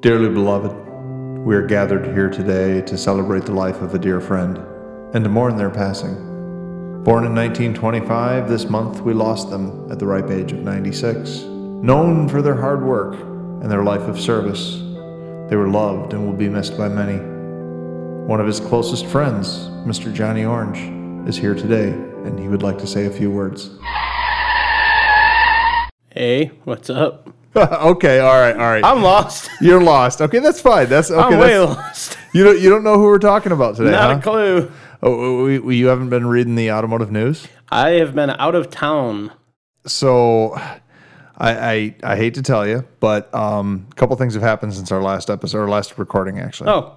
Dearly beloved, we are gathered here today to celebrate the life of a dear friend and to mourn their passing. Born in 1925, this month we lost them at the ripe age of 96. Known for their hard work and their life of service, they were loved and will be missed by many. One of his closest friends, Mr. Johnny Orange, is here today and he would like to say a few words. Hey, what's up? okay, all right, all right. I'm lost. You're lost. Okay, that's fine. That's okay. I'm way that's- lost. You don't you don't know who we're talking about today, Not huh? a clue. Oh, we, we, you haven't been reading the automotive news? I have been out of town. So, I, I I hate to tell you, but um, a couple things have happened since our last episode, or last recording, actually. Oh,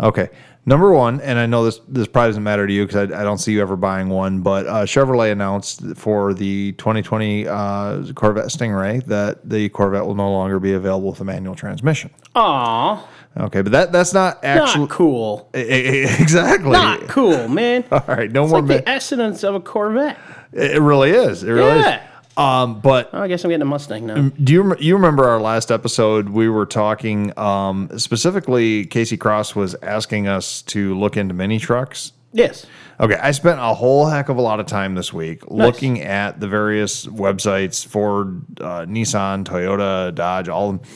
Okay. Number one, and I know this this probably doesn't matter to you because I, I don't see you ever buying one, but uh, Chevrolet announced for the 2020 uh, Corvette Stingray that the Corvette will no longer be available with a manual transmission. aw, Okay, but that that's not actually not cool. exactly. Not cool, man. All right, no It's more. like ma- the essence of a Corvette. it really is. It really Yeah. is. Um, but Oh, I guess I'm getting a Mustang now. do you you remember our last episode? We were talking um, specifically. Casey Cross was asking us to look into mini trucks. Yes. Okay, I spent a whole heck of a lot of time this week looking at the various websites Ford, uh, Nissan, Toyota, Dodge, all of them,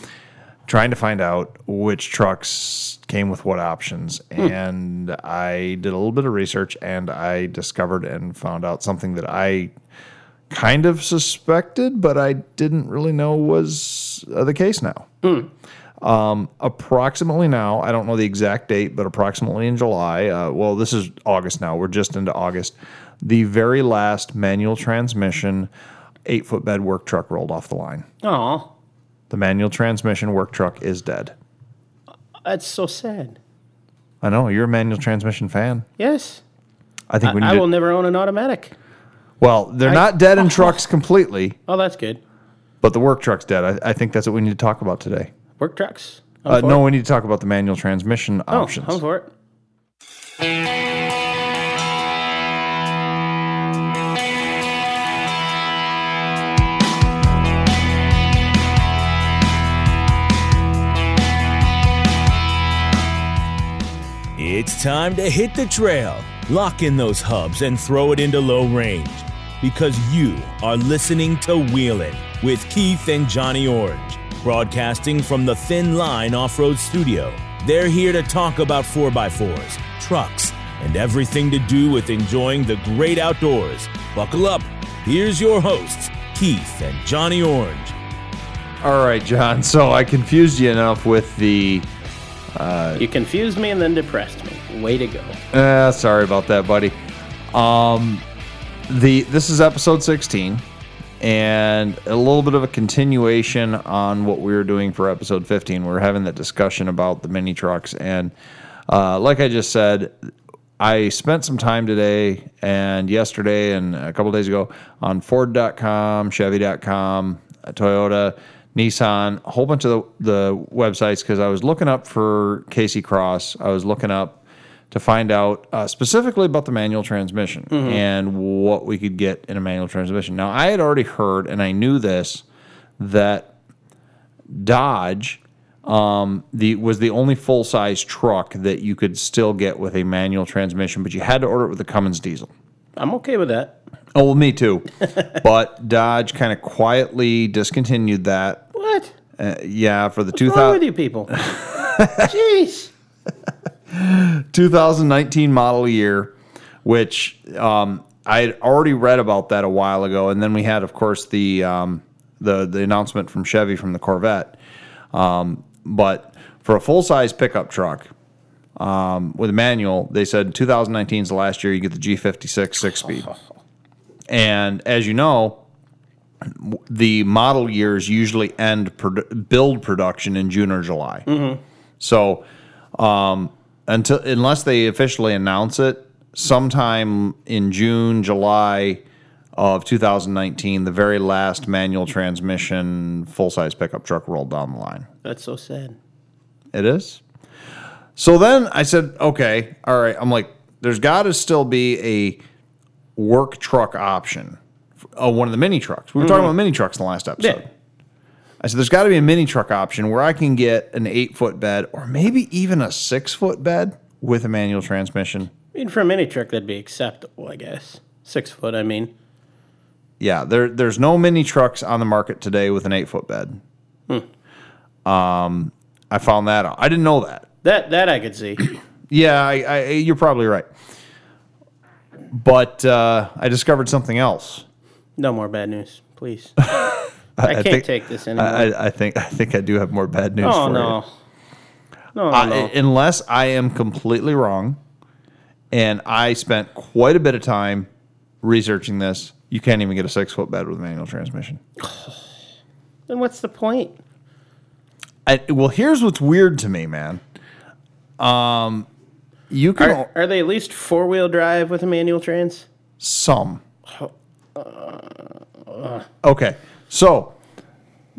trying to find out which trucks came with what options. And I did a little bit of research and I discovered and found out something that I kind of suspected, but I didn't really know was uh, the case now. Um, approximately now, I don't know the exact date, but approximately in July, uh, well, this is August now, we're just into August, the very last manual transmission eight foot bed work truck rolled off the line. Aw, The manual transmission work truck is dead. that's so sad. I know, you're a manual transmission fan. Yes. I think we need I to. will never own an automatic. Well, they're not dead in trucks completely, Oh, that's good. but the work truck's dead. I, I think that's what we need to talk about today. Work trucks. I'm Uh, for no, it. we need to talk about the manual transmission Oh, options. I'm for it. It's time to hit the trail, lock in those hubs, and throw it into low range. Because you are listening to Wheelin' with Keith and Johnny Orange, broadcasting from the Thin Line Off Road Studio. They're here to talk about 4x4s, trucks, and everything to do with enjoying the great outdoors. Buckle up. Here's your hosts, Keith and Johnny Orange. All right, John. So I confused you enough with the. You confused me and then depressed me. Way to go. Uh, sorry about that, buddy. Um, the this is episode 16, and a little bit of a continuation on what we were doing for episode 15. We're having that discussion about the mini trucks, and uh, like I just said, I spent some time today and yesterday and a couple days ago on Ford.com, Chevy.com, Toyota, Nissan, a whole bunch of the, the websites because I was looking up for Casey Cross. I was looking up to find out uh, specifically about the manual transmission and what we could get in a manual transmission. Now, I had already heard, and I knew this, that Dodge um, the was the only full size truck that you could still get with a manual transmission, but you had to order it with a Cummins diesel. I'm okay with that. Oh, well, me too. but Dodge kind of quietly discontinued that. What? Uh, yeah, for the wrong with 2000, you people? Jeez. 2019 model year, which um, I had already read about that a while ago, and then we had, of course, the um, the the announcement from Chevy from the Corvette. Um, but for a full size pickup truck um, with a manual, they said 2019 is the last year you get the G56 six speed. And as you know, the model years usually end produ- build production in June or July. So um, until unless they officially announce it, sometime in June, July of 2019, the very last manual transmission full size pickup truck rolled down the line. That's so sad. It is. So then I said, okay, all right. I'm like, there's got to still be a work truck option. Uh, one of the mini trucks. We were talking about mini trucks in the last episode. Yeah. I said, there's got to be a mini truck option where I can get an eight foot bed or maybe even a six foot bed with a manual transmission. I mean, for a mini truck, that'd be acceptable, I guess. Six foot, I mean. Yeah, there, there's no mini trucks on the market today with an eight foot bed. Hmm. Um, I found that out. I didn't know that. That that I could see. Yeah, I, I, you're probably right. But uh, I discovered something else. No more bad news, please. I, can't think- take this anymore. I, I, I think I think I do have more bad news oh for no. you. No, I- no. unless I am completely wrong, and I spent quite a bit of time researching this, you can't even get a six foot bed with a manual transmission. then what's the point? I, well, here's what's weird to me, man. Um, you can Are, are they at least four wheel drive with a manual trans? some. Okay, so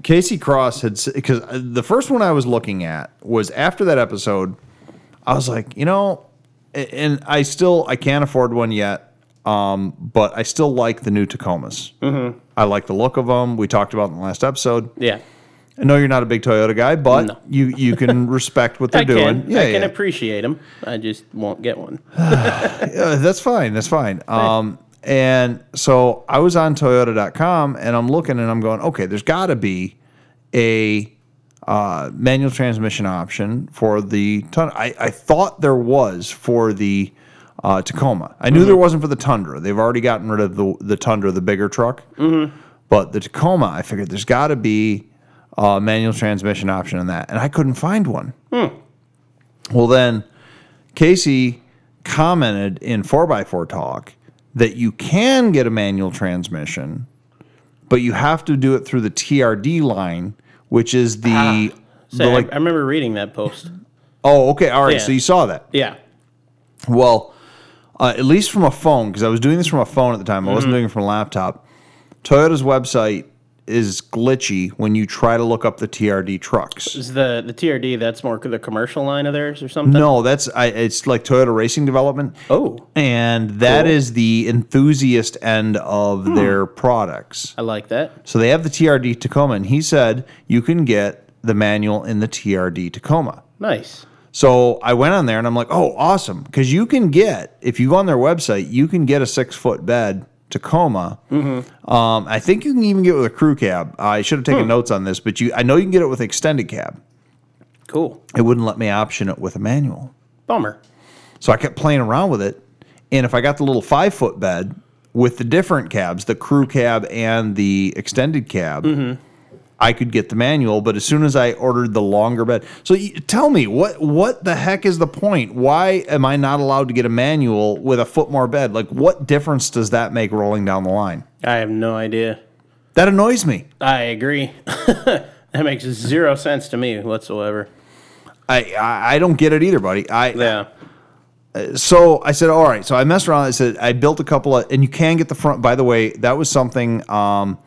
Casey Cross had because the first one I was looking at was after that episode. I was like, you know, and I still I can't afford one yet, um, but I still like the new Tacomas. Mm-hmm. I like the look of them. We talked about in the last episode. Yeah. I know you're not a big Toyota guy, but No. you you can respect what they're I doing. can. Yeah, I can yeah. appreciate them. I just won't get one. Uh, that's fine. That's fine. Um, and so I was on Toyota.com and I'm looking and I'm going, okay, there's got to be a uh, manual transmission option for the ton. I, I thought there was for the uh, Tacoma. I knew there wasn't for the Tundra. They've already gotten rid of the the Tundra, the bigger truck. But the Tacoma, I figured there's got to be a manual transmission option in that, and I couldn't find one. Well, then Casey commented in 4x4 Talk that you can get a manual transmission, but you have to do it through the TRD line, which is the, Ah, the I, like. I remember reading that post. Oh, okay. All right. Yeah. So you saw that. Yeah. Well, uh, at least from a phone, because I was doing this from a phone at the time. I wasn't doing it from a laptop. Toyota's website is glitchy when you try to look up the TRD trucks. Is the the TRD that's more the commercial line of theirs or something? No, that's I, it's like Toyota Racing Development. Oh, and that is Cool. the enthusiast end of hmm. their products. I like that. So they have the TRD Tacoma, and he said you can get the manual in the TRD Tacoma. Nice. So I went on there and I'm like, oh, awesome. Because you can get, if you go on their website, you can get a six foot bed Tacoma. Mm-hmm. Um, I think you can even get it with a crew cab. I should have taken hmm. notes on this, but you, I know you can get it with extended cab. Cool. It wouldn't let me option it with a manual. Bummer. So I kept playing around with it. And if I got the little five foot bed with the different cabs, the crew cab and the extended cab, mm-hmm. I could get the manual. But as soon as I ordered the longer bed, so you, tell me what what the heck is the point? Why am I not allowed to get a manual with a foot more bed? Like, what difference does that make rolling down the line? I have no idea. That annoys me. I agree. that makes zero sense to me whatsoever. I I, I don't get it either, buddy. I Yeah. so I said, all right. So I messed around. I said, I built a couple of, and you can get the front. By the way, that was something um,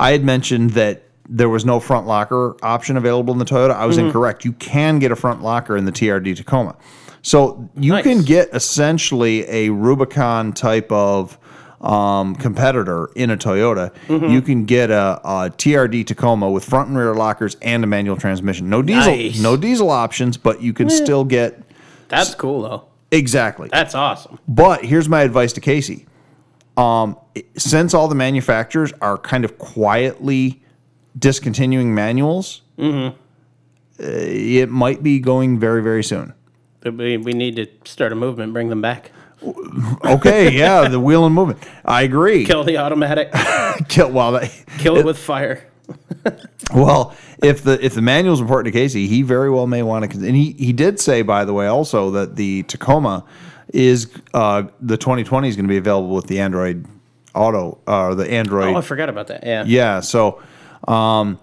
I had mentioned that there was no front locker option available in the Toyota. I was Mm-hmm. incorrect. You can get a front locker in the TRD Tacoma. So you Nice. can get essentially a Rubicon type of um, competitor in a Toyota. Mm-hmm. You can get a, a TRD Tacoma with front and rear lockers and a manual transmission. No diesel, Nice. no diesel options, but you can still get That's cool though. exactly. That's awesome. But here's my advice to Casey. Um, since all the manufacturers are kind of quietly discontinuing manuals, uh, it might be going very, very soon. We, we need to start a movement, bring them back. Okay, yeah, the Wheelin' movement. I agree. Kill the automatic. Kill, well, that, Kill it with fire. well, if the if the manual is important to Casey, he very well may want to. And he he did say, by the way, also that the Tacoma is uh, the 2020 is going to be available with the Android Auto or the Android Oh, I forgot about that. Yeah. Yeah, so um,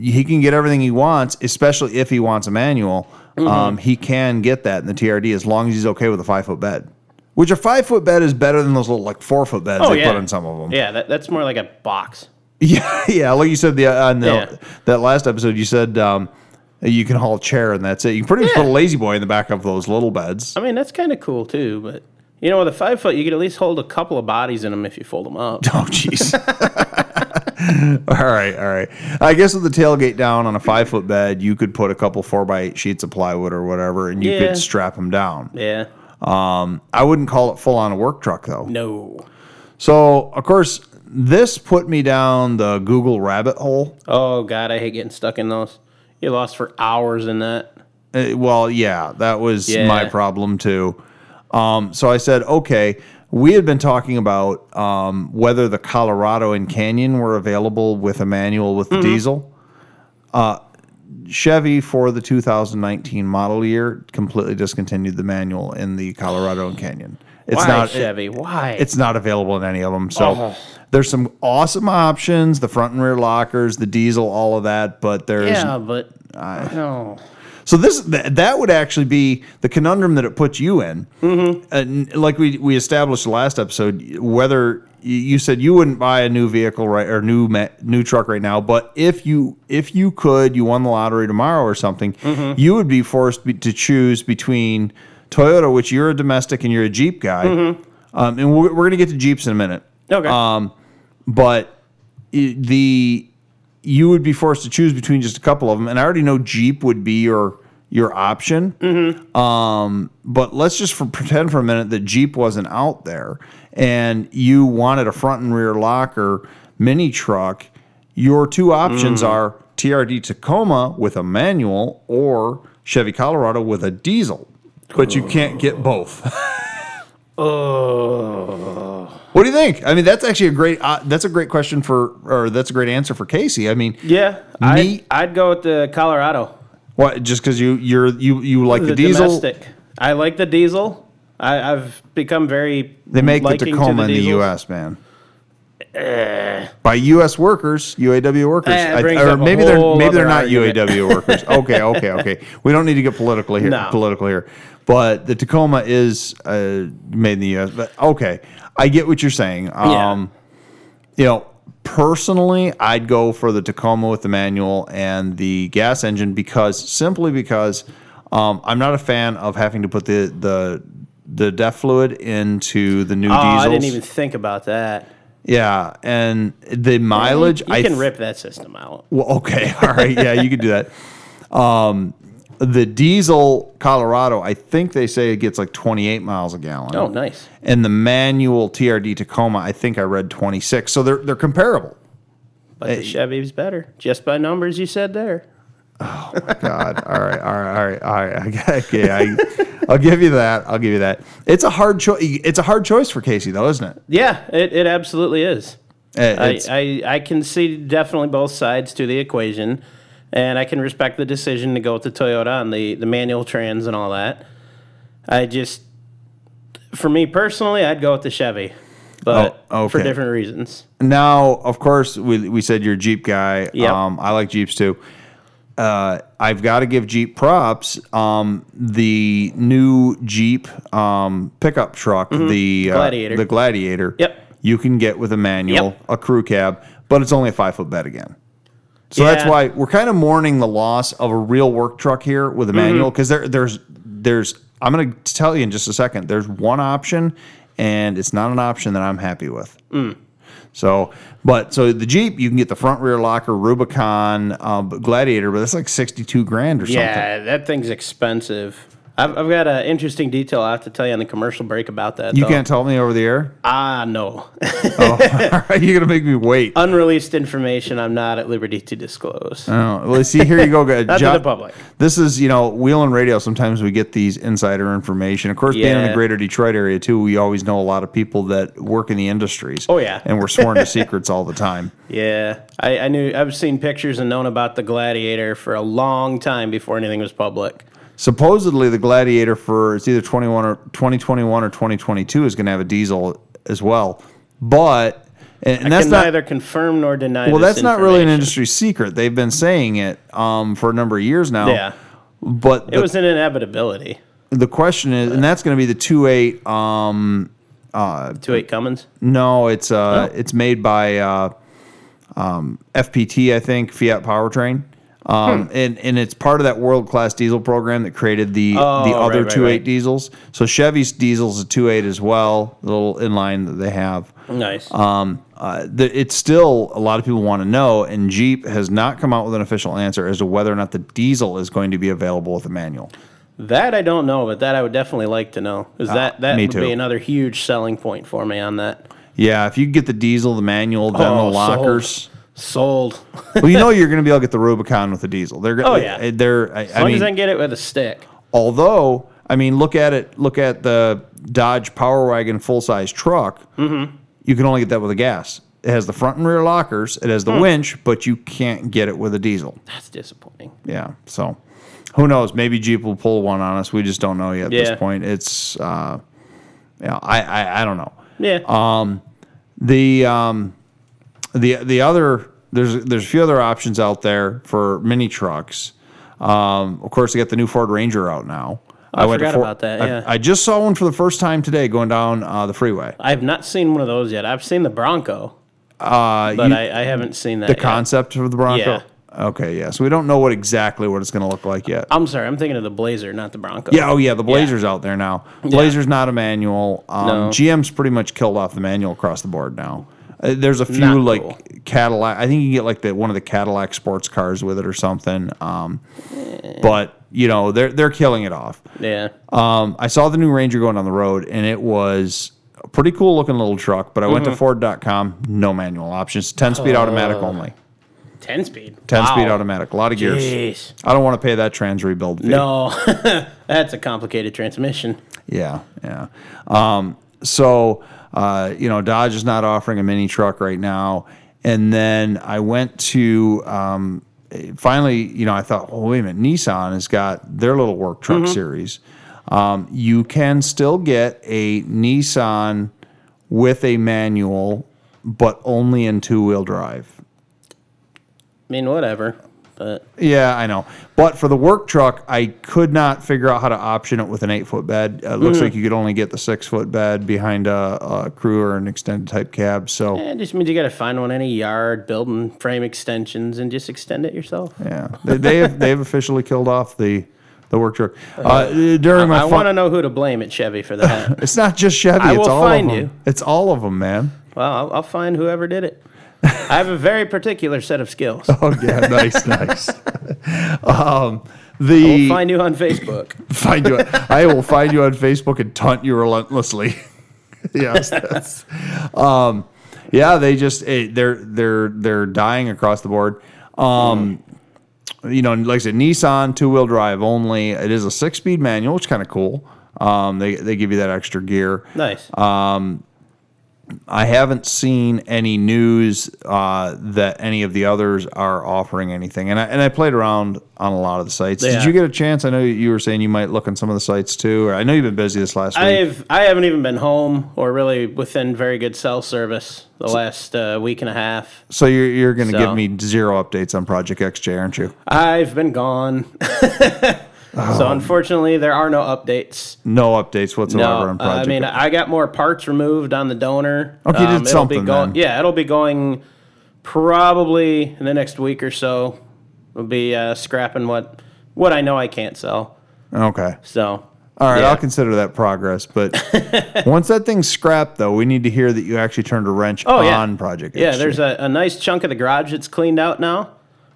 he can get everything he wants, especially if he wants a manual. Mm-hmm. Um, he can get that in the TRD as long as he's okay with a five foot bed. Which a five foot bed is better than those little like four foot beds Oh they yeah. put in some of them. Yeah, that, that's more like a box. yeah, yeah. Like you said the on the, Yeah. that last episode, you said um, you can haul a chair and that's it. You can pretty much Yeah. put a lazy boy in the back of those little beds. I mean, that's kind of cool too. But you know, with a five foot, you could at least hold a couple of bodies in them if you fold them up. Oh, jeez. all right, all right. I guess with the tailgate down on a five foot bed, you could put a couple four by eight sheets of plywood or whatever, and you Yeah. could strap them down. Yeah. Um, I wouldn't call it full on a work truck though. No. So of course, this put me down the Google rabbit hole. Oh God, I hate getting stuck in those. You lost for hours in that. Uh, well, yeah, that was Yeah. my problem too. Um, so I said, okay. We had been talking about um, whether the Colorado and Canyon were available with a manual with the Mm-hmm. diesel. Uh, Chevy for the 2019 model year completely discontinued the manual in the Colorado and Canyon. It's Why not Chevy? Why? It's not available in any of them. So Oh. there's some awesome options: the front and rear lockers, the diesel, all of that. But there's yeah, but no. So this th- that would actually be the conundrum that it puts you in. Mm-hmm. And like we we established last episode, whether you- said you wouldn't buy a new vehicle right or new new truck right now, but if you if you could, you won the lottery tomorrow or something, you would be forced be, to choose between Toyota, which you're a domestic and you're a Jeep guy, um, and we're, we're going to get to Jeeps in a minute Okay. Um, but the you would be forced to choose between just a couple of them, and I already know Jeep would be your your option. Um, but let's just for, pretend for a minute that Jeep wasn't out there, and you wanted a front and rear locker mini truck. Your two options are TRD Tacoma with a manual or Chevy Colorado with a diesel, but you can't get both. oh. What do you think? I mean, that's actually a great. Uh, that's a great question for, or that's a great answer for Casey. I mean, Yeah, I'd, Me- I'd go with the Colorado. what? Just because you you're you you like the, The, diesel? domestic. I like the diesel. I, I've become very. They make the Tacoma in the. U.S. Man. By U.S. workers, UAW workers, Eh, I- or maybe they're maybe they're not argument. UAW workers. Okay, okay, okay. We don't need to get political here. No. Political here, but the Tacoma is uh, made in the U.S. But okay, I get what you're saying. Um, you know, personally, I'd go for the Tacoma with the manual and the gas engine because simply because um, I'm not a fan of having to put the the the DEF fluid into the new Oh, diesels. I didn't even think about that. Yeah, and the mileage. You I can th- rip that system out. Well, okay, all right, yeah, you could do that. Um, the diesel Colorado, I think they say it gets like 28 miles a gallon. Oh, nice. And the manual TRD Tacoma, I think I read 26. So they're they're comparable. But the Chevy's better. Just by numbers you said there. Oh my God, all right, all right, all right, all right. Okay, I, I'll give you that. I'll give you that. It's a hard choice. It's a hard choice for Casey, though, isn't it? Yeah, it, it absolutely is. Uh, I, I, I can see definitely both sides to the equation, and I can respect the decision to go with the Toyota on the, the manual trans and all that. I just, for me personally, I'd go with the Chevy, but Oh, for different reasons. Now, of course, we, we said you're a Jeep guy. Yep. Um, I like Jeeps too. Uh, I've got to give Jeep props. Um, the new Jeep um, pickup truck, the uh, Gladiator. the Gladiator. Yep. You can get with a manual, Yep. a crew cab, but it's only a five foot bed again. So that's why we're kind of mourning the loss of a real work truck here with a Mm-hmm. manual because there, there's there's I'm going to tell you in just a second. There's one option, and it's not an option that I'm happy with. Mm. So, but so the Jeep, you can get the front rear locker Rubicon um, Gladiator, but that's like 62 grand or something. Yeah, that thing's expensive. I've, I've got an interesting detail I have to tell you on the commercial break about that. You though. can't tell me over the air? Ah, no. Right, you're going to make me wait. Unreleased information I'm not at liberty to disclose. Oh, well, see, here you go. Not to the public. This is, you know, Wheelin Radio. Sometimes we get these insider information. Of course, being in the greater Detroit area, too, we always know a lot of people that work in the industries. Oh, yeah. And we're sworn to secrets all the time. Yeah, I, I knew I've seen pictures and known about the Gladiator for a long time before anything was public. Supposedly, the Gladiator for it's either 21 or 2021 or 2022 is going to have a diesel as well. But, and, and that's not. neither confirm nor deny. Well, that's not really an industry secret. They've been saying it um, for a number of years now. Yeah, But it the, was an inevitability. the question is, and that's going to be the 2.8. Um, Two eight Cummins. no, it's uh, Oh. it's made by uh, um, FPT, I think, Fiat Powertrain. Um, and, and it's part of that world class diesel program that created the Oh, the right, other right, 2.8 right. diesels. So Chevy's diesel's a 2.8 as well, the little inline that they have. Nice. Um, uh, the, it's still a lot of people want to know, and Jeep has not come out with an official answer as to whether or not the diesel is going to be available with a manual. that I don't know, but that I would definitely like to know. Is that that me would too. be another huge selling point for me on that. Yeah, if you get the diesel, the manual, then Oh, the lockers. Sold. Well, you know you're going to be able to get the Rubicon with the diesel. They're going. Oh, yeah. They're. I, As I long mean, as I can get it with a stick. although I mean, look at it. Look at the Dodge Power Wagon full size truck. Mm-hmm. You can only get that with a gas. It has the front and rear lockers. It has the Hmm. winch, but you can't get it with a diesel. That's disappointing. Yeah. So, who knows? Maybe Jeep will pull one on us. We just don't know yet at Yeah. this point. It's. Uh, yeah. I, I. I don't know. Yeah. Uh, The um, the the other there's there's a few other options out there for mini trucks. Um, of course, they got the new Ford Ranger out now. I forgot about that, yeah. I, just saw one for the first time today going down uh, the freeway. I have not seen one of those yet. I've seen the Bronco, Uh, but you- I, I haven't seen that. the yet. concept of the Bronco. Yeah. Okay, yeah. So we don't know what exactly what it's going to look like yet. I'm sorry. I'm thinking of the Blazer, not the Bronco. Yeah, oh yeah, the Blazer's out there now. Blazer's not a manual. Um, No. GM's pretty much killed off the manual across the board now. Uh, there's a few Not like cool. Cadillac. I think you get like the one of the Cadillac sports cars with it or something. Um, but you know they're they're killing it off. Yeah. Um, I saw the new Ranger going on the road, and it was a pretty cool looking little truck. But I went Mm-hmm. to Ford.com, no manual options, ten speed automatic only, 10 speed. ten speed Oh. Automatic, a lot of gears. Jeez. I don't want to pay that trans rebuild fee. No, that's a complicated transmission. Yeah, yeah. Um, so, uh, you know, Dodge is not offering a mini truck right now. And then I went to, um, finally, you know, I thought, oh, wait a minute, Nissan has got their little work truck series. Um, you can still get a Nissan with a manual, but only in two wheel drive. I mean, whatever. But Yeah, I know. But for the work truck, I could not figure out how to option it with an eight foot bed. Uh, it looks like you could only get the six foot bed behind a, a crew or an extended type cab. So, eh, it just means you got to find one in a yard, building frame extensions, and just extend it yourself. yeah, they, they have they have officially killed off the the work truck. Uh, during my I fun- want to know who to blame at Chevy for that. it's not just Chevy. I it's will all find of them. you. It's all of them, man. well, I'll, I'll find whoever did it. I have a very particular set of skills. Oh yeah, nice, nice. um, the find you on Facebook. find you. I will find you on Facebook and taunt you relentlessly. yes, that's. Um, yeah, they just eh, they're they're they're dying across the board. Um, you know, like I said, Nissan two wheel drive only. It is a six speed manual, which is kind of cool. Um, they they give you that extra gear. Nice. I haven't seen any news uh, that any of the others are offering anything, and I and I played around on a lot of the sites. Did you get a chance? I know you were saying you might look on some of the sites too. Or I know you've been busy this last week. I've I haven't even been home or really within very good cell service the last uh, week and a half. so you're you're going to So- give me zero updates on Project XJ, aren't you? I've been gone. Oh. So unfortunately, there are no updates. No updates whatsoever No, on uh, Project. I mean, I got more parts removed on the donor. Um, Okay, you did it'll be something go- then. Yeah, it'll be going probably in the next week or so. We'll be uh, scrapping what what I know I can't sell. okay. So All right, yeah. I'll consider that progress. But once that thing's scrapped, though, we need to hear that you actually turned a wrench Oh, yeah. on Project Yeah, XJ. there's a, a nice chunk of the garage that's cleaned out now.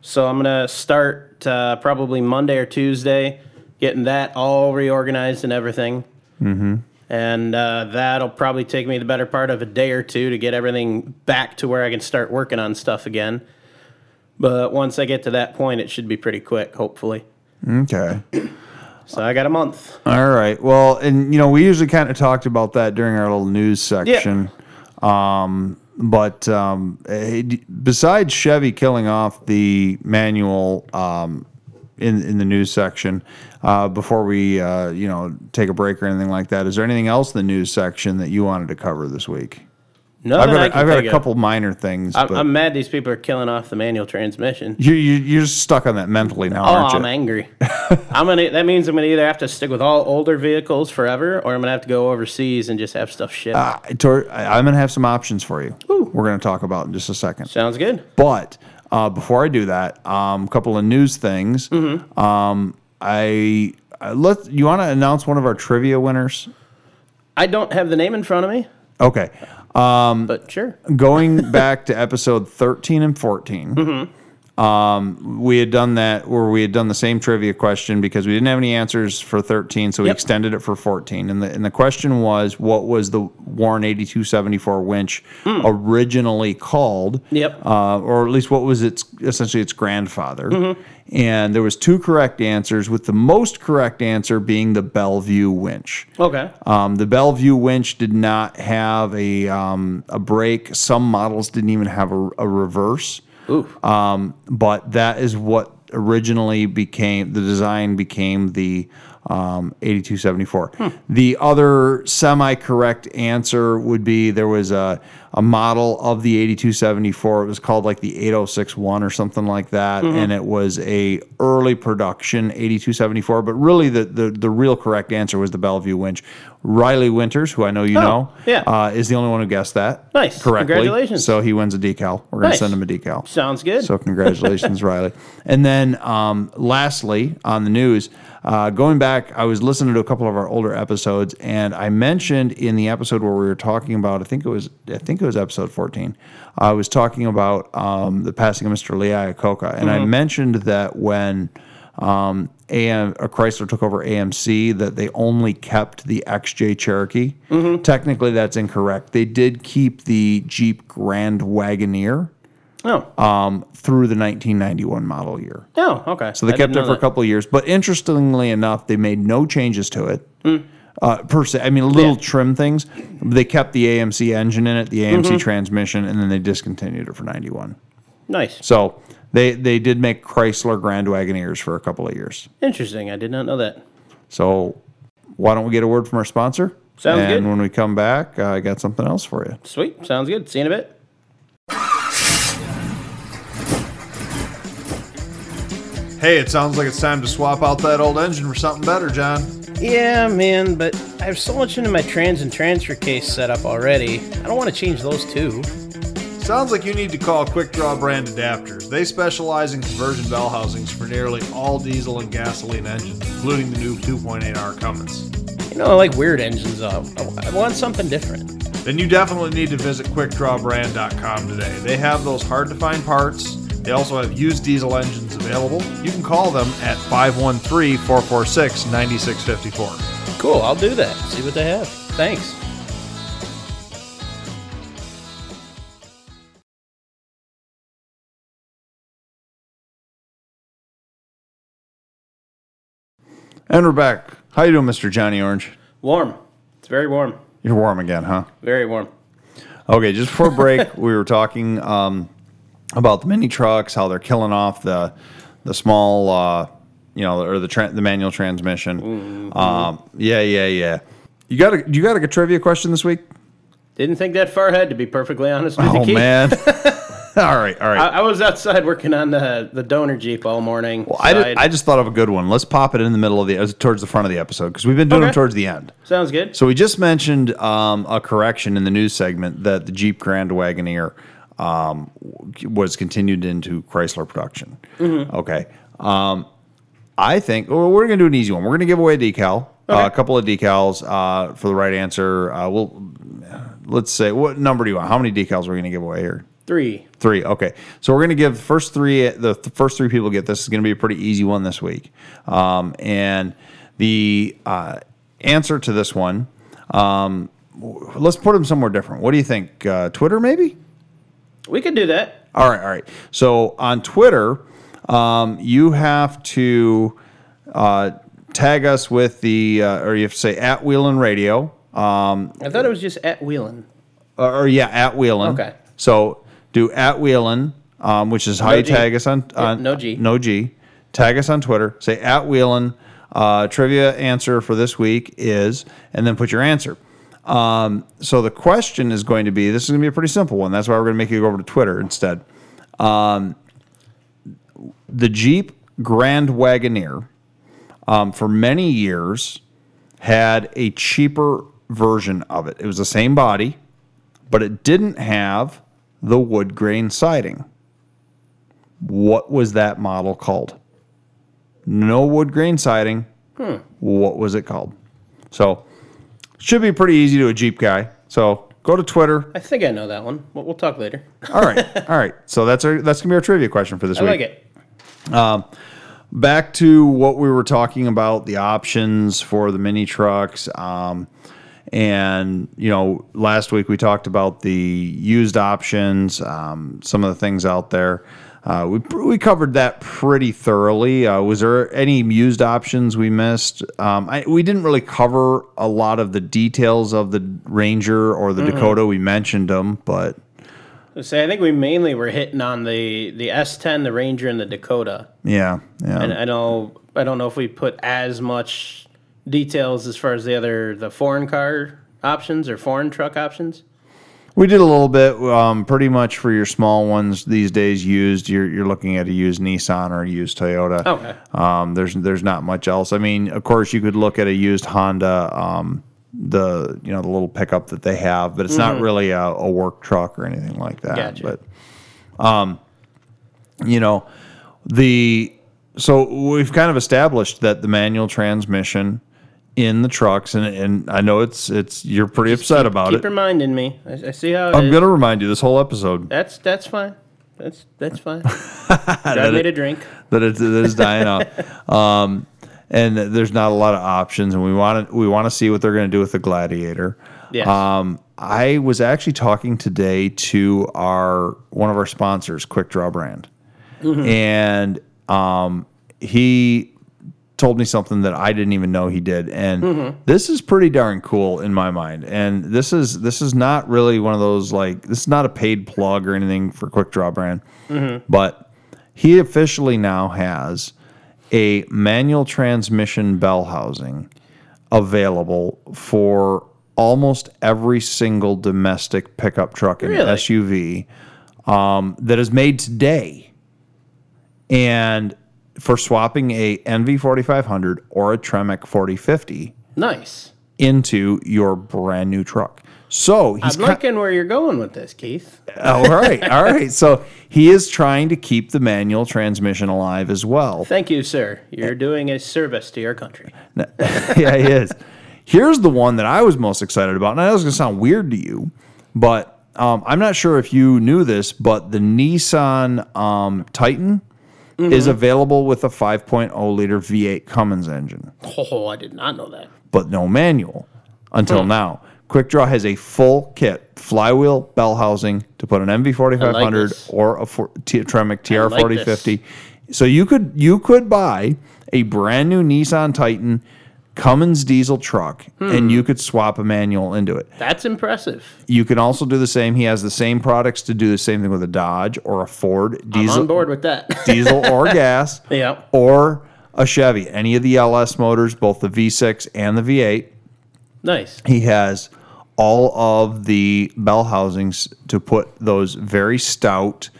So I'm gonna start uh, probably Monday or Tuesday, getting that all reorganized and everything. Mm-hmm. And uh, that'll probably take me the better part of a day or two to get everything back to where I can start working on stuff again. But once I get to that point, it should be pretty quick, hopefully. okay. So I got a month. All right. Well, and you know, we usually kind of talked about that during our little news section. Um, but um, eh, besides Chevy killing off the manual um, in in the news section, uh, before we uh, you know take a break or anything like that, is there anything else in the news section that you wanted to cover this week? No, I've got, a, I've got a of. couple minor things, I'm, but I'm mad these people are killing off the manual transmission. you, you, you're stuck on that mentally now, Oh, aren't you? I'm angry. I'm gonna. That means I'm gonna either have to stick with all older vehicles forever, or I'm gonna have to go overseas and just have stuff shipped. Uh, Tor- I'm going to have some options for you. We're going to talk about in just a second. Sounds good. But Uh, before I do that, um, a couple of news things. Um, I, I let you want to announce one of our trivia winners. I don't have the name in front of me, Okay, Um, but sure. going back to episode 13 and 14 mm-hmm. Um, we had done that where we had done the same trivia question because we didn't have any answers for 13 so we Yep. extended it for 14 and the, and the question was what was the Warn 8274 winch originally called Yep. uh, or at least what was its essentially its grandfather and there was two correct answers with the most correct answer being the bellevue winch Okay. um, the Bellevue winch did not have a um, a brake. Some models didn't even have a, a reverse. Ooh. Um, but that is what originally became the design became the um, 8274. The other semi correct answer would be there was a, a model of the 8274. It was called like the 8061 or something like that, and it was a early production 8274. But really, the, the the real correct answer was the Bellevue winch. Riley Winters, who I know you know, yeah. uh, is the only one who guessed that Nice. correctly. Congratulations. So he wins a decal. We're going to send him a decal. Sounds good. So congratulations, Riley. And then um, lastly, on the news, uh, going back, I was listening to a couple of our older episodes, and I mentioned in the episode where we were talking about, I think it was, I think it was episode fourteen. I was talking about um, the passing of Mr. Lee Iacocca, and I mentioned that when um, AM, uh, Chrysler took over AMC, that they only kept the XJ Cherokee. Technically, that's incorrect. They did keep the Jeep Grand Wagoneer oh. um, through the 1991 model year. oh, okay. So they I kept it for a couple of years. But interestingly enough, they made no changes to it. Uh, per se, I mean, little. Yeah. trim things. They kept the AMC engine in it, the AMC Mm-hmm. transmission, and then they discontinued it for 91. Nice. So they they did make Chrysler Grand Wagoneers for a couple of years. Interesting. I did not know that. So why don't we get a word from our sponsor? Sounds and good. And when we come back, uh, I got something else for you. Sweet. Sounds good. See you in a bit. Hey, it sounds like it's time to swap out that old engine for something better, John. Yeah, man, but I have so much into my trans and transfer case set up already. I don't want to change those too. Sounds like you need to call Quick Draw Brand Adapters. They specialize in conversion bell housings for nearly all diesel and gasoline engines, including the new 2.8R Cummins. You know, I like weird engines though. I, I want something different. Then you definitely need to visit QuickDrawBrand.com today. They have those hard to find parts. They also have used diesel engines available. You can call them at 513 446 9654. Cool, I'll do that. See what they have. Thanks. And we're back. How you doing, Mr. Johnny Orange? Warm. It's very warm. You're warm again, huh? Very warm. Okay, just before break, we were talking um, about the mini trucks, how they're killing off the the small, uh, you know, or the tra- the manual transmission. Um, yeah, yeah, yeah. You got a you got a trivia question this week? Didn't think that far ahead, to be perfectly honest with you, Oh Keith. man! all right, all right. I, I was outside working on the, the donor Jeep all morning. Well, I, did, I just thought of a good one. Let's pop it in the middle of the uh, towards the front of the episode because we've been doing them towards the end. Sounds good. So we just mentioned um, a correction in the news segment that the Jeep Grand Wagoneer um, was continued into Chrysler production. Okay. Um, I think well, we're going to do an easy one. We're going to give away a decal, uh, a couple of decals uh, for the right answer. Uh, we'll let's say what number do you want? How many decals are we going to give away here? Three. Three. Okay. So we're going to give first three. The, first three people get this is going to be a pretty easy one this week. Um, and the uh, answer to this one, um, w- let's put them somewhere different. What do you think? Uh, Twitter, maybe? We could do that. All right. All right. So on Twitter, um, you have to uh, tag us with the, uh, or you have to say at Wheelin Radio. Um, I thought it was just at Wheeling. or, or yeah, at Wheelin. Okay. So do at Wheelin, um, which is how No you G. tag us on, on no G. no G. Tag us on Twitter. Say at Wheelin. Uh, trivia answer for this week is, and then put your answer. Um, so the question is going to be. This is going to be a pretty simple one. That's why we're going to make you go over to Twitter instead. Um, the Jeep Grand Wagoneer, um, for many years, had a cheaper version of it. It was the same body, but it didn't have the wood grain siding. What was that model called? No wood grain siding. What was it called? So should be pretty easy to a Jeep guy. So go to Twitter. I think I know that one. We'll, we'll talk later. All right, all right. So that's our that's gonna be our trivia question for this I week. like it. back to what we were talking about the options for the mini trucks um, and you know last week we talked about the used options um, some of the things out there uh, we, we covered that pretty thoroughly. Uh, was there any used options we missed? Um, I, we didn't really cover a lot of the details of the Ranger or the Dakota. We mentioned them, but So I think we mainly were hitting on the the S10, the Ranger, and the Dakota. yeah, yeah. And I know I don't know if we put as much details as far as the other the foreign car options or foreign truck options. We did a little bit, um, pretty much for your small ones these days. Used, you're you're looking at a used Nissan or a used Toyota. Okay. Um, there's there's not much else. I mean, of course, you could look at a used Honda, um, the you know the little pickup that they have, but it's not really a, a work truck or anything like that. Gotcha. But, um, you know, the so we've kind of established that the manual transmission in the trucks, and and I know it's it's you're pretty upset about Keep it. Keep reminding me. I, I see how I'm is. gonna remind you this whole episode. That's that's fine. That's that's fine. I made a drink. that it, that is dying out. Um, and there's not a lot of options, and we want to we want to see what they're going to do with the Gladiator. Yes. Um, I was actually talking today to our one of our sponsors, Quick Draw Brand, and um, he told me something that I didn't even know he did, and this is pretty darn cool in my mind. And this is this is not really one of those like this is not a paid plug or anything for Quick Draw Brand, but he officially now has a manual transmission bell housing available for almost every single domestic pickup truck and Really? SUV um, that is made today. And for swapping a NV4500 or a Tremec 4050 Nice. into your brand new truck. So he's I'm ki- liking where you're going with this, Keith. all right, all right. So he is trying to keep the manual transmission alive as well. Thank you, sir. You're doing a service to your country. yeah, he is. Here's the one that I was most excited about, and I know it's going to sound weird to you, but um, I'm not sure if you knew this, but the Nissan um, Titan is available with a 5.0 liter V8 Cummins engine, Oh, I did not know that. but no manual until hmm. now. QuickDraw has a full kit, flywheel, bell housing to put an NV4500 this. or a for, T- Tremec TR4050. so you could you could buy a brand new Nissan Titan Cummins diesel truck and you could swap a manual into it. That's impressive. You can also do the same. He has the same products to do the same thing with a Dodge or a Ford I'm diesel on board with that. diesel or gas Yep. or a Chevy. Any of the LS motors, both the V6 and the V8. nice. He has all of the bell housings to put those very stout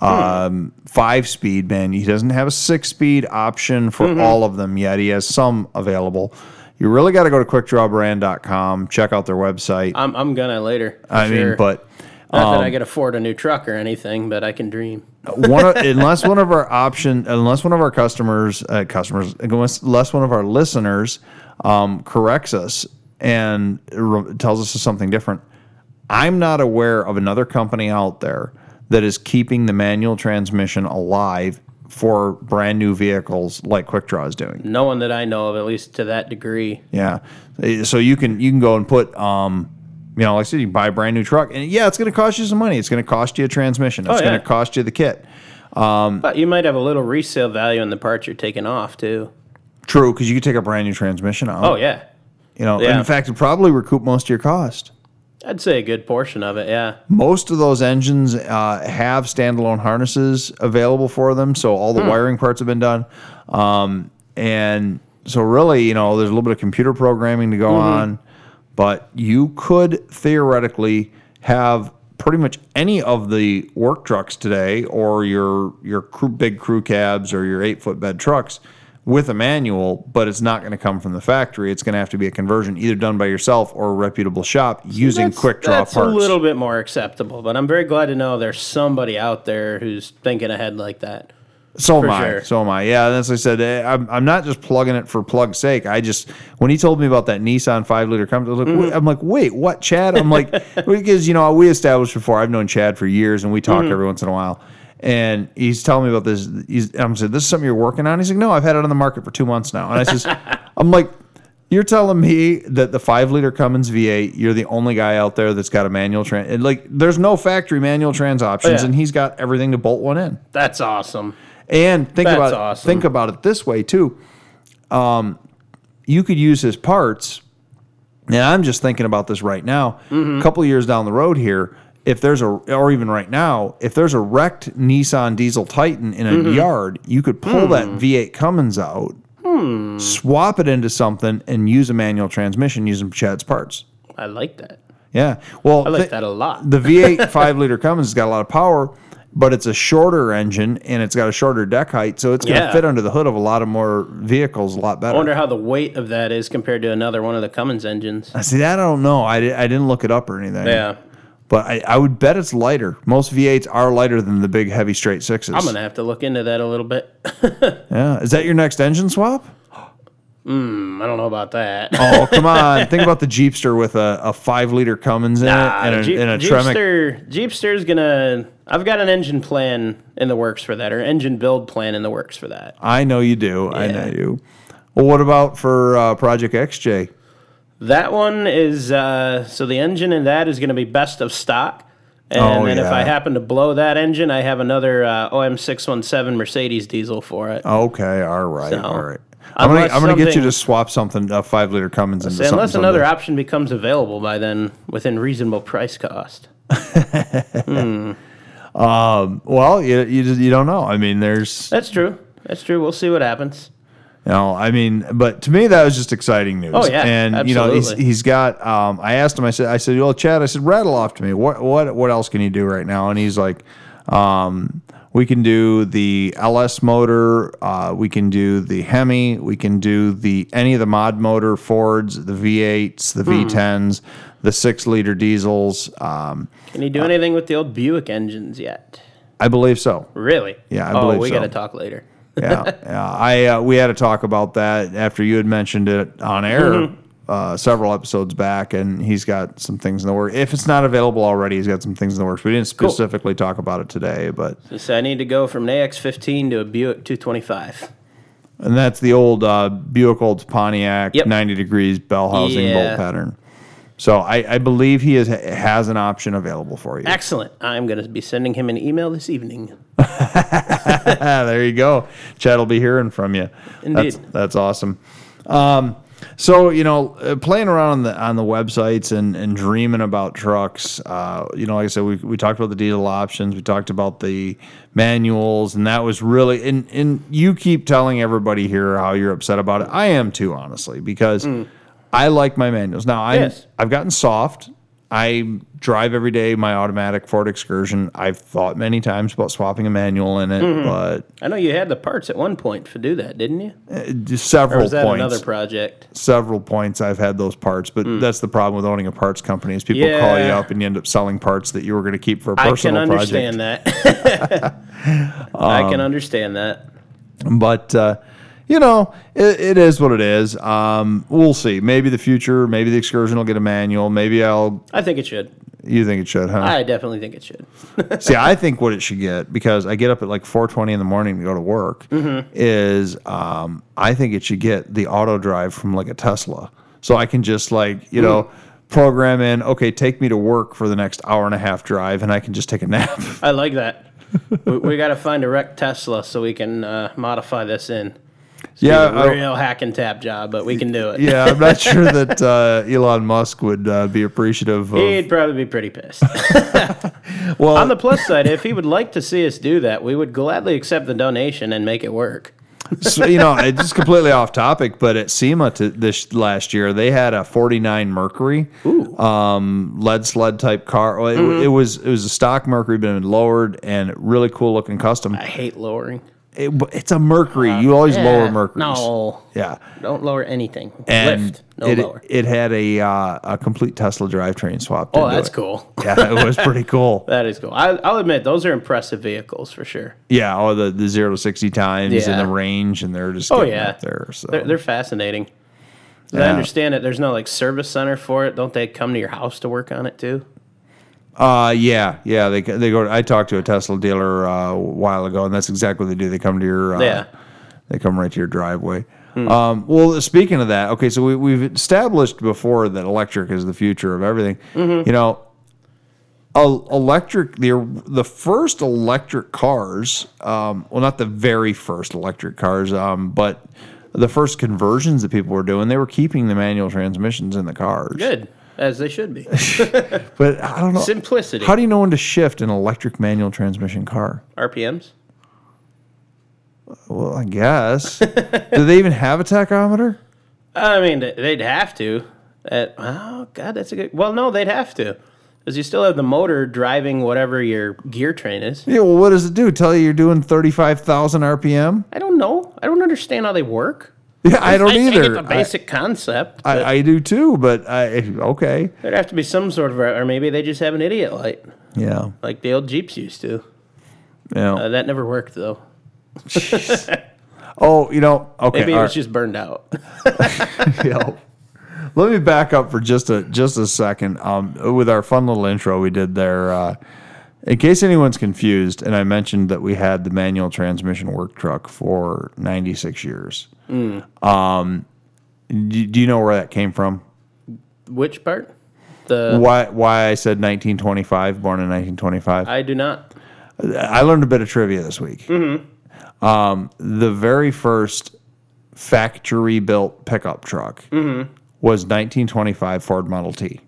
um, five speed man. He doesn't have a six speed option for all of them yet. He has some available. You really got to go to quickdrawbrand.com, check out their website. I'm, I'm gonna later. I sure. mean, but not that I could afford a new truck or anything, but I can dream. one of, unless one of our option unless one of our customers uh, customers unless one of our listeners um, corrects us and re- tells us something different i'm not aware of another company out there that is keeping the manual transmission alive for brand new vehicles like quickdraw is doing No one that I know of, at least to that degree. yeah so you can you can go and put um you know, like I said, you buy a brand new truck, and yeah, it's going to cost you some money. It's going to cost you a transmission. It's Oh, going to cost you the kit. But you might have a little resale value in the parts you're taking off too. True, because you could take a brand new transmission out. Oh yeah, You know, and Yeah. in fact, it probably recoup most of your cost. I'd say a good portion of it. Yeah. Most of those engines uh, have standalone harnesses available for them, so all the Hmm. wiring parts have been done. Um, and so, really, you know, there's a little bit of computer programming to go Mm-hmm. on, but you could theoretically have pretty much any of the work trucks today, or your your crew, big crew cabs, or your eight foot bed trucks, with a manual, but it's not going to come from the factory. It's going to have to be a conversion either done by yourself or a reputable shop using That's- quick draw that's parts. a little bit more acceptable, but I'm very glad to know there's somebody out there who's thinking ahead like that. So am I. sure. So am I. Yeah, what I said. eh, I'm, I'm not just plugging it for plug's sake. I just when he told me about that Nissan five liter was like, Mm-hmm. I'm like, wait, what, Chad? I'm like, because you know we established before. I've known Chad for years, and we talk Mm-hmm. every once in a while. And he's telling me about this. He's, I'm saying, this is something you're working on. He's like, no, I've had it on the market for two months now. And I says, I'm like. You're telling me that the five liter Cummins V8, you're the only guy out there that's got a manual trans. Like, there's no factory manual trans options, yeah. and he's got everything to bolt one in. That's awesome. And think That's about awesome. think about it this way too. Um, you could use his parts. And I'm just thinking about this right now. Mm-hmm. A couple years down the road here, if there's a or even right now, if there's a wrecked Nissan Diesel Titan in a Mm-hmm. yard, you could pull that Hmm. V8 Cummins out, swap it into something, and use a manual transmission using Chad's parts. I like that. Yeah. Well, I like thi- that a lot. the V8 five liter Cummins has got a lot of power, but it's a shorter engine and it's got a shorter deck height, so it's going to Yeah. fit under the hood of a lot of more vehicles a lot better. I wonder how the weight of that is compared to another one of the Cummins engines. See, that I don't know. I, di- I didn't look it up or anything. Yeah. But I, I would bet it's lighter. Most V8s are lighter than the big heavy straight sixes. I'm going to have to look into that a little bit. yeah. Is that your next engine swap? Mm, I don't know about that. Oh, come on. Think about the Jeepster with a, a five liter Cummins in Nah, it and a, Jeep, and a Tremec. Jeepster, Jeepster's gonna. I've got an engine plan in the works for that, or engine build plan in the works for that. I know you do. I know you. Well, what about for uh, Project XJ? That one is uh, so the engine in that is going to be best of stock. And Oh, then if I happen to blow that engine, I have another uh, OM617 Mercedes diesel for it. Okay, all right, So, all right. I'm gonna, I'm gonna get you to swap something, a five liter Cummins into So something. unless another someday. option becomes available by then within reasonable price cost. well, you, you you don't know. I mean, there's That's true. That's true. We'll see what happens. You know, I mean, but to me that was just exciting news. Oh, yeah, and you know, he's he's got. Um, I asked him. I said, I said, well, Chad, I said, rattle off to me. What what what else can you do right now? And he's like, um, we can do the LS motor. Uh, we can do the Hemi. We can do the any of the mod motor Fords, the V8s, the Hmm. V10s, the six liter diesels. Um, Can he do anything with the old Buick engines yet? I believe so. Really? Yeah, I oh, believe we so. got to talk later. Yeah, yeah. I uh, we had to talk about that after you had mentioned it on air Mm-hmm. uh, several episodes back, and he's got some things in the works. If it's not available already, he's got some things in the works. We didn't specifically talk about it today, but So I need to go from an AX15 to a Buick 225. and that's the old uh, Buick Olds Pontiac, Yep. ninety degrees bell housing Yeah. bolt pattern. So I, I believe he is, has an option available for you. Excellent. I'm going to be sending him an email this evening. There you go. Chad will be hearing from you. That's, Indeed. that's awesome. Um, so you know, uh, playing around on the on the websites and, and dreaming about trucks. Uh, you know, like I said, we, we talked about the diesel options. We talked about the manuals, and that was really. And and you keep telling everybody here how you're upset about it. I am too, honestly, because I like my manuals. Now I Mm. Yes. I've gotten soft. I drive every day my automatic Ford Excursion. I've thought many times about swapping a manual in it, Mm-hmm. but I know you had the parts at one point to do that, didn't you? Or several was that points. another project? several points I've had those parts, but that's the problem with owning a parts company is people call you Mm. Up and you end up selling parts that you were going to keep for a personal project. I can understand project. that. I Um, can understand that. But uh, you know, it, it is what it is. Um, we'll see. Maybe the future, maybe the excursion will get a manual. Maybe I'll. I think it should. You think it should, huh? I definitely think it should. See, I think what it should get because I get up at like 4:20 in the morning to go to work Mm-hmm. is um, I think it should get the auto drive from like a Tesla, so I can just like you know program in okay, take me to work for the next hour and a half drive, and I can just take a nap. I like that. we we got to find a wrecked Tesla so we can uh, modify this in. Yeah, It's a I- real hack and tap job, but we can do it. yeah. I'm not sure that uh, Elon Musk would uh, be appreciative of. He'd probably be pretty pissed. well, On the plus side, if he would like to see us do that, we would gladly accept the donation and make it work. so, you know, it's just completely off topic, but at SEMA to this last year, they had a 49 Mercury, um, lead sled type car. It, Mm-hmm. it was it was a stock Mercury, been lowered and really cool looking custom. I hate lowering. It, it's a Mercury. you always lower Mercury. No, Yeah. don't lower anything. And Lift, no it, lower. it had a uh, a complete Tesla drivetrain swapped. Oh, that's it. cool. Yeah, it was pretty cool. That is cool. I, I'll admit those are impressive vehicles for sure. Yeah, all the, the zero to sixty times Yeah. and the range, and they're just Oh yeah, there. So they're, they're fascinating. I understand it. There's no like service center for it. Don't they come to your house to work on it too? Uh, yeah, yeah. They they go. I talked to a Tesla dealer uh, a while ago, and that's exactly what they do. They come to your uh, Yeah. They come right to your driveway. Um, well, speaking of that, okay, so we, we've established before that electric is the future of everything. You know, el- electric the the first electric cars, um, well, not the very first electric cars, um, but the first conversions that people were doing, they were keeping the manual transmissions in the cars. Good, as they should be. But I don't know Simplicity. How do you know when to shift an electric manual transmission car? RPMs. Well, I guess. do they even have a tachometer? I mean, they'd have to. At, oh God, that's a good. Well, no, they'd have to, because you still have the motor driving whatever your gear train is. Yeah. Well, what does it do? Tell you you're doing thirty-five thousand RPM? I don't know. I don't understand how they work. Yeah, I don't I, either. I get the basic concept. I, but I, I do too, but I okay. there'd have to be some sort of, or maybe they just have an idiot light, Yeah. like the old Jeeps used to. Yeah. Uh, that never worked though. oh, you know. Okay. Maybe it was right. just burned out. Yeah. Let me back up for just a just a second. Um, with our fun little intro we did there, uh, in case anyone's confused, and I mentioned that we had the manual transmission work truck for 96 years. Um, do, do you know where that came from? Which part? The Why why I said 1925, born in 1925? I do not. I learned a bit of trivia this week. Um, the very first factory built pickup truck was 1925 Ford Model T.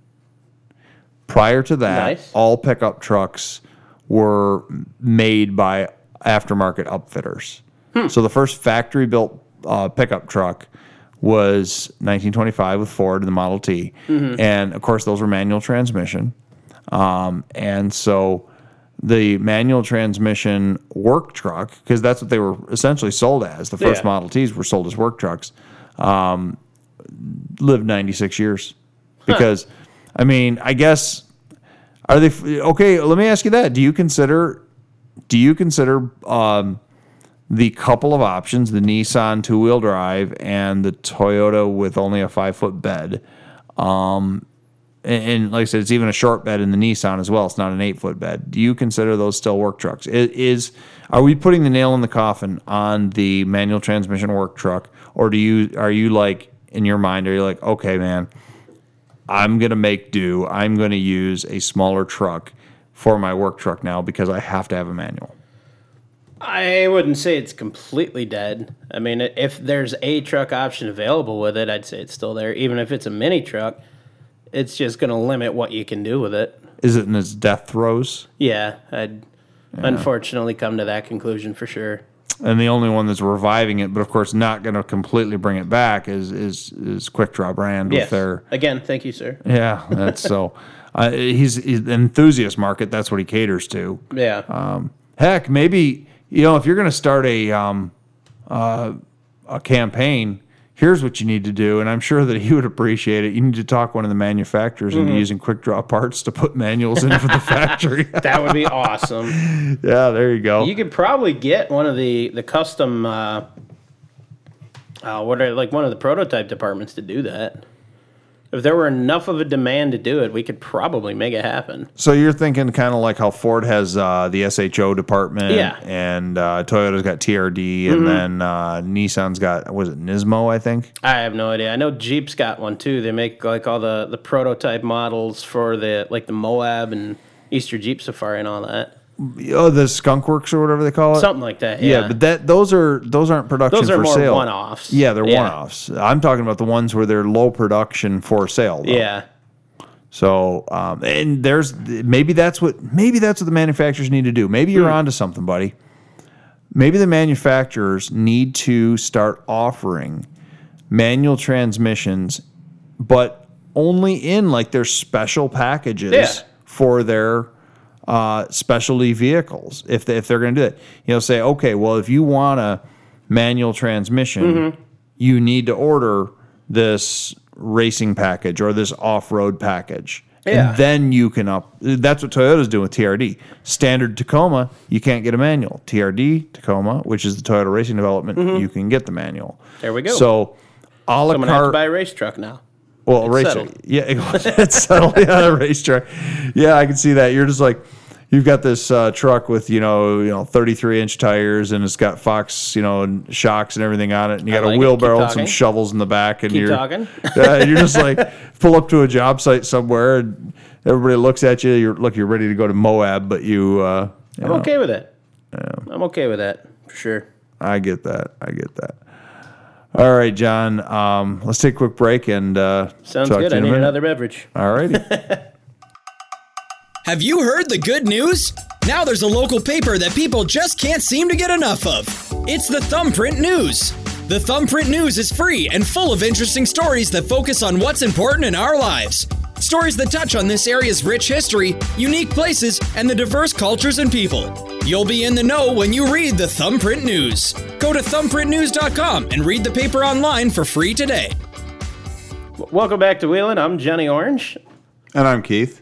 Prior to that, Nice. all pickup trucks were made by aftermarket upfitters. So the first factory built uh, pickup truck was 1925 with Ford and the Model T. And of course, those were manual transmission. Um, and so the manual transmission work truck, because that's what they were essentially sold as, the first Yeah. Model Ts were sold as work trucks, um, lived 96 years. Because, I mean, I guess, are they, okay, let me ask you that. Do you consider, do you consider, um, the couple of options, the Nissan two wheel drive and the Toyota with only a five foot bed, and, and like I said, it's even a short bed in the Nissan as well. It's not an eight foot bed. Do you consider those still work trucks? I- Is are we putting the nail in the coffin on the manual transmission work truck, or do you are you like in your mind? Are you like, okay, man, I'm gonna make do. I'm gonna use a smaller truck for my work truck now because I have to have a manual. I wouldn't say it's completely dead. I mean, if there's a truck option available with it, I'd say it's still there. Even if it's a mini truck, it's just going to limit what you can do with it. Is it in its death throes? Yeah, I'd unfortunately come to that conclusion for sure. And the only one that's reviving it, but of course not going to completely bring it back, is is is Quick Draw Brand Yes. with their Again, thank you, sir. Yeah, that's so. Uh, he's, he's the enthusiast market. That's what he caters to. Yeah. Um, heck, maybe you know if you're going to start a um, uh, a campaign, here's what you need to do, and I'm sure that he would appreciate it. You need to talk one of the manufacturers into using quick draw parts to put manuals in for the factory. that would be awesome. yeah, there you go. You could probably get one of the the custom, uh, uh, what are like one of the prototype departments to do that. If there were enough of a demand to do it, we could probably make it happen. so you're thinking kind of like how Ford has uh, the SHO department, Yeah. Mm-hmm. and uh, Toyota's got TRD, and then uh, Nissan's got was it Nismo, I think. I have no idea. I know Jeep's got one too. They make like all the the prototype models for the like the Moab and Easter Jeep Safari and all that. Oh, the Skunk Works or whatever they call it. Something like that. Yeah, Yeah, but that those are those aren't production those are for more sale. one-offs. Yeah, they're Yeah. one-offs. I'm talking about the ones where they're low production for sale. though. yeah. So, um, and there's maybe that's what maybe that's what the manufacturers need to do. Maybe you're onto something, buddy. Maybe the manufacturers need to start offering manual transmissions, but only in like their special packages Yeah. for their uh, specialty vehicles if they, if they're going to do it. You know, say okay, well if you want a manual transmission, Mm-hmm. you need to order this racing package or this off-road package. Yeah. And then you can up. That's what Toyota's doing with TRD. Standard Tacoma, you can't get a manual. TRD Tacoma, which is the Toyota Racing Development, you can get the manual. Mm-hmm. There we go. So, a la I'm gonna have to carte. buy a race truck now. Well, a race settled. Yeah, it's settled. Yeah, a racetrack. Yeah, I can see that. You're just like, you've got this uh, truck with you know, you know, 33 inch tires, and it's got Fox, you know, and shocks and everything on it, and you got like a wheelbarrow and some shovels in the back, and Keep you're talking. yeah, you're just like pull up to a job site somewhere, and everybody looks at you. You're look, you're ready to go to Moab, but you. Uh, you I'm know, okay with it. I'm okay with that for sure. I get that. I get that. All right, John. Um, let's take a quick break and uh, Sounds talk good. to I you in need minute. another beverage. All righty. Have you heard the good news? Now there's a local paper that people just can't seem to get enough of. It's the Thumbprint News. The Thumbprint News is free and full of interesting stories that focus on what's important in our lives. Stories that touch on this area's rich history, unique places, and the diverse cultures and people. You'll be in the know when you read the Thumbprint News. Go to thumbprintnews.com and read the paper online for free today. Welcome back to Wheelin'. I'm Johnny Orange. And I'm Keith.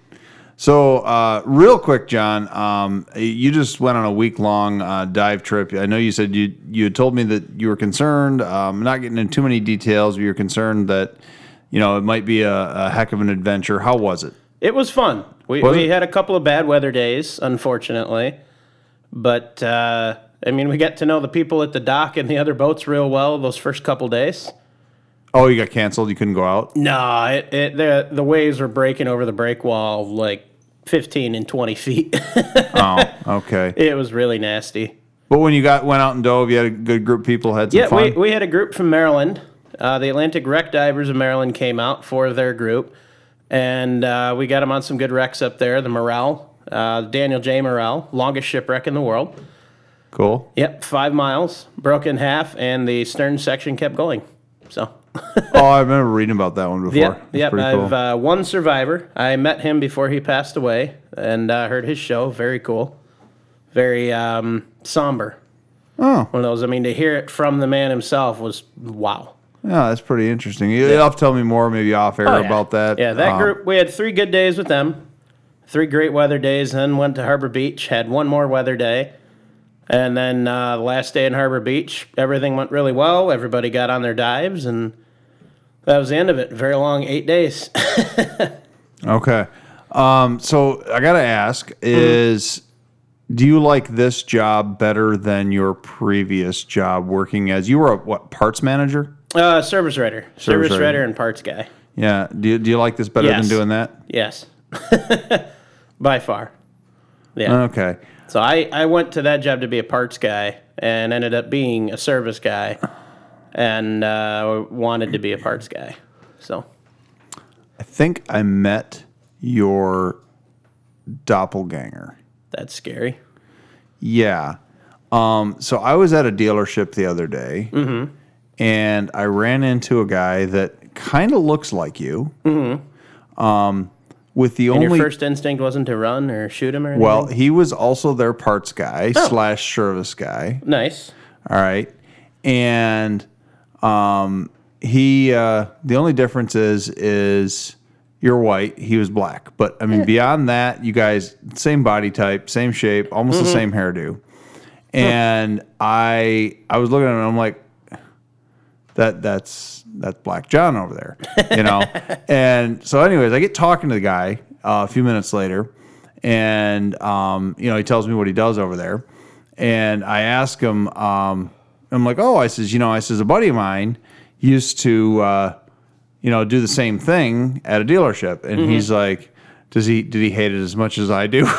So, uh, real quick, John, um, you just went on a week long uh, dive trip. I know you said you you had told me that you were concerned. Um, not getting into too many details, but you're concerned that you know it might be a, a heck of an adventure. How was it? It was fun. We, Was we it? had a couple of bad weather days, unfortunately. But, uh, I mean, we got to know the people at the dock and the other boats real well those first couple days. Oh, you got canceled. You couldn't go out. No, it, it, the, the waves were breaking over the break wall like 15 and 20 feet. Oh, okay. it was really nasty. But when you got went out and dove, you had a good group of people. Had some Yeah, fun. we, we had a group from Maryland. Uh, the Atlantic Wreck Divers of Maryland came out for their group, and uh, we got them on some good wrecks up there. The Morrell, uh, Daniel J. Morrell, longest shipwreck in the world. cool. Yep, five miles, broke in half, and the stern section kept going. So, Oh, I remember reading about that one before. yep, yep. I've cool. uh, one survivor. I met him before he passed away, and uh, heard his show. Very cool, very um, somber. oh, One of those. I mean, to hear it from the man himself was wow. Yeah, that's pretty interesting. You- You'll have to tell me more, maybe off air Oh, yeah. about that. Yeah, that Um, group. We had three good days with them, three great weather days. Then went to Harbor Beach, had one more weather day, and then uh, the last day in Harbor Beach, everything went really well. Everybody got on their dives, and that was the end of it. Very long, eight days. Okay. Um, so I got to ask is do you like this job better than your previous job working as you were a what parts manager? Uh, service writer, service, writer. writer, and parts guy. Yeah. Do you, do you like this better Yes. than doing that? Yes, by far. Yeah. Okay. So I, I went to that job to be a parts guy and ended up being a service guy and uh, wanted to be a parts guy. So I think I met your doppelganger. that's scary. Yeah. Um, so I was at a dealership the other day, Mm-hmm. And I ran into a guy that kind of looks like you. Um, with the Mm-hmm. And only your first instinct wasn't to run or shoot him or anything? well, he was also their parts guy Oh. slash service guy. nice. All right, and um, he uh, the only difference is is you're white, he was black. But I mean, beyond that, you guys same body type, same shape, almost Mm-hmm. the same hairdo. And I I was looking at him, and I'm like, that that's that's Black John over there, you know. and so, anyways, I get talking to the guy uh, a few minutes later, and um, you know, he tells me what he does over there, and I ask him, um, I'm like, oh, I says, you know, I says a buddy of mine used to, uh, you know, do the same thing at a dealership, and he's like, does he did he hate it as much as I do?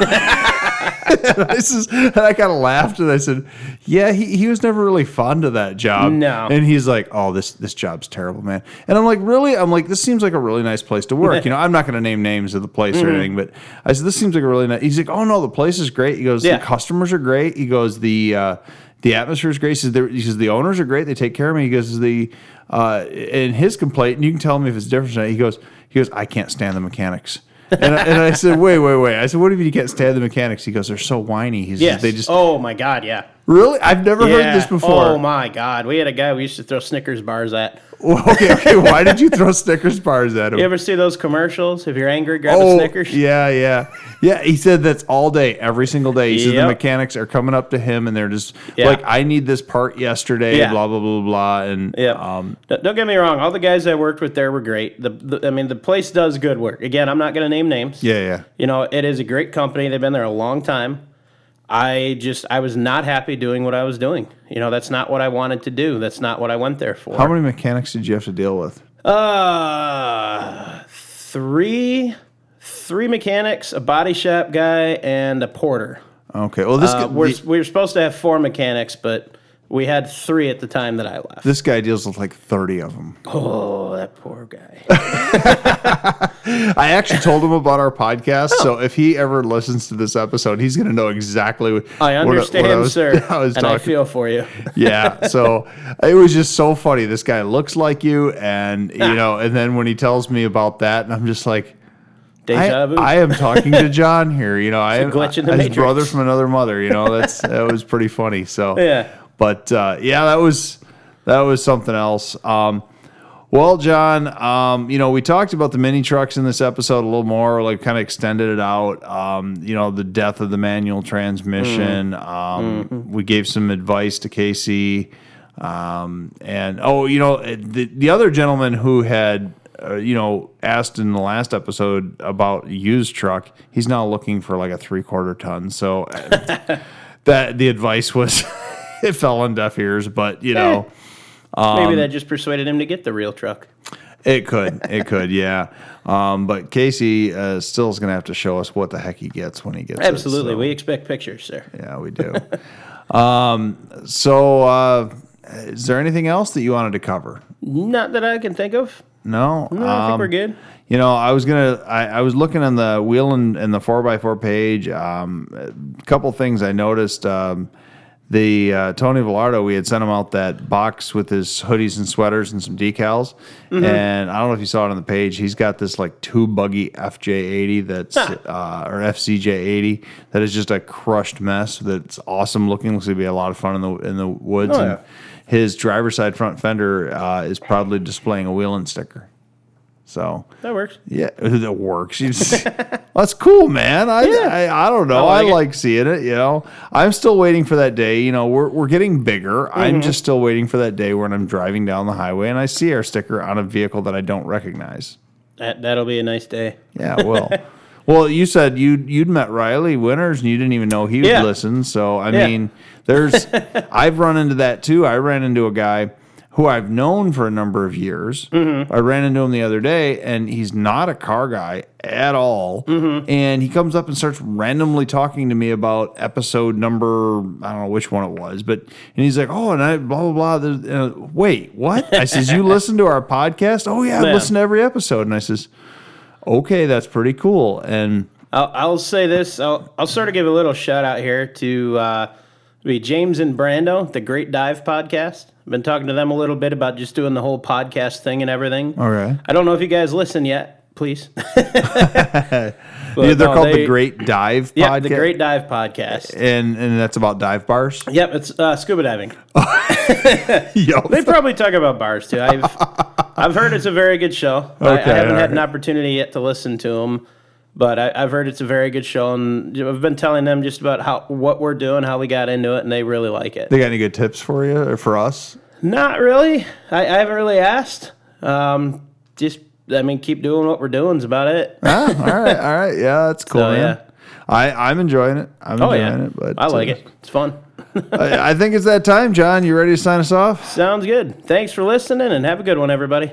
and I, says, and I kind of laughed and I said, "Yeah, he, he was never really fond of that job." No. and he's like, "Oh, this this job's terrible, man." And I'm like, "Really?" I'm like, "This seems like a really nice place to work." you know, I'm not going to name names of the place Mm-hmm. or anything, but I said, "This seems like a really nice." He's like, "Oh no, the place is great." He goes, Yeah. "The customers are great." He goes, "The uh, the atmosphere is great." He says, "The- he says, "The owners are great. They take care of me." He goes, "The uh, in his complaint, and you can tell me if it's different." He goes, "He goes, I can't stand the mechanics." And I, and I said, wait, wait, wait. I said, what if you can't stand the mechanics? He goes, they're so whiny. He's Yes. they just oh my God, yeah. Really. I've never heard this before. Oh my God, we had a guy we used to throw Snickers bars at. okay, okay. Why did you throw Snickers bars at him? You ever see those commercials? If you're angry, grab a Oh, Snickers. yeah, yeah, yeah. He said that's all day, every single day. He says the mechanics are coming up to him and they're just Yeah. like, "I need this part yesterday." Yeah. Blah blah blah blah. And Yeah. um, Don't- Don't get me wrong. All the guys I worked with there were great. The, the I mean, the place does good work. Again, I'm not going to name names. yeah, yeah. You know, it is a great company. They've been there a long time. I just I was not happy doing what I was doing. You know, that's not what I wanted to do. That's not what I went there for. How many mechanics did you have to deal with? Uh, three, three mechanics, a body shop guy, and a porter. Okay, well this Uh, we're, the- we were supposed to have four mechanics, but we had three at the time that I left. this guy deals with like thirty of them. oh, that poor guy. I actually told him about our podcast, so if he ever listens to this episode, he's going to know exactly what I understand, what was, sir, I was and I feel for you. yeah, so it was just so funny. This guy looks like you, and Ah. you know, and then when he tells me about that, and I'm just like. I, vu. I am talking to John here. You know, I am glitch in the his brother from another mother. You know, that's that was pretty funny. So Yeah. But uh, yeah, that was that was something else. Um, well, John, um, you know, we talked about the mini trucks in this episode a little more, like kind of extended it out. Um, you know, the death of the manual transmission. Um, We gave some advice to Casey. Um, and oh, you know, the, the other gentleman who had, uh, you know, asked in the last episode about used truck, he's now looking for like a three quarter ton. So uh, that the advice was, it fell on deaf ears, but you know. Um, Maybe that just persuaded him to get the real truck. It could, it could, yeah. Um, but Casey uh, still is going to have to show us what the heck he gets when he gets it, Absolutely. so- We expect pictures, sir. yeah, we do. um, so, uh, is there anything else that you wanted to cover? Not that I can think of. No, No, I think Um, we're good. You know, I was gonna. I, I was looking on the wheel and, and the four x four page. Um, a couple things I noticed. The uh, Tony Villardo, we had sent him out that box with his hoodies and sweaters and some decals. And I don't know if you saw it on the page. He's got this like two buggy FJ80 that's uh, or FCJ80 that is just a crushed mess. That's awesome looking. Looks like to be a lot of fun in the in the woods. Oh, and yeah. his driver's side front fender uh, is proudly displaying a Wheelin' sticker. So That works. yeah, that works. That's cool, man. I, I I don't know. I I like, like seeing it. You know, I'm still waiting for that day. You know, we're we're getting bigger. Mm-hmm. I'm just still waiting for that day when I'm driving down the highway and I see our sticker on a vehicle that I don't recognize. That, that'll be a nice day. Yeah, well. Well, you said you you'd met Riley Winters and you didn't even know he would Yeah. listen. So I Yeah. mean, there's I've run into that too. I ran into a guy who I've known for a number of years. Mm-hmm. I ran into him the other day, and he's not a car guy at all. Mm-hmm. And he comes up and starts randomly talking to me about episode number I don't know which one it was, but and he's like, "Oh, and I blah blah blah." Uh, wait, what? I says, "You listen to our podcast?" Oh yeah, I listen to every episode. And I says, "Okay, that's pretty cool." And I'll, I'll say this. I'll, I'll sort of give a little shout out here to uh, be James and Brando, the Great Dive podcast. I've been talking to them a little bit about just doing the whole podcast thing and everything. All right. I don't know if you guys listen yet. Please. Yeah, they're no, called the Great Dive Yeah, Podcast. the Great Dive podcast. and and that's about dive bars. Yep, it's uh, scuba diving. They probably talk about bars too. I've I've heard it's a very good show. I, I haven't had an opportunity yet to listen to them, but I, I've heard it's a very good show, and I've been telling them just about how what we're doing, how we got into it, and they really like it. they got any good tips for you or for us? Not really. I, I haven't really asked. Um, just I mean, keep doing what we're doing is about it. Ah, all right, all right, yeah, that's cool, So, man. yeah. I I'm enjoying it. I'm Oh enjoying yeah, it, but I like uh, it. It's fun. I, I think it's that time, John. You ready to sign us off? Sounds good. Thanks for listening, and have a good one, everybody.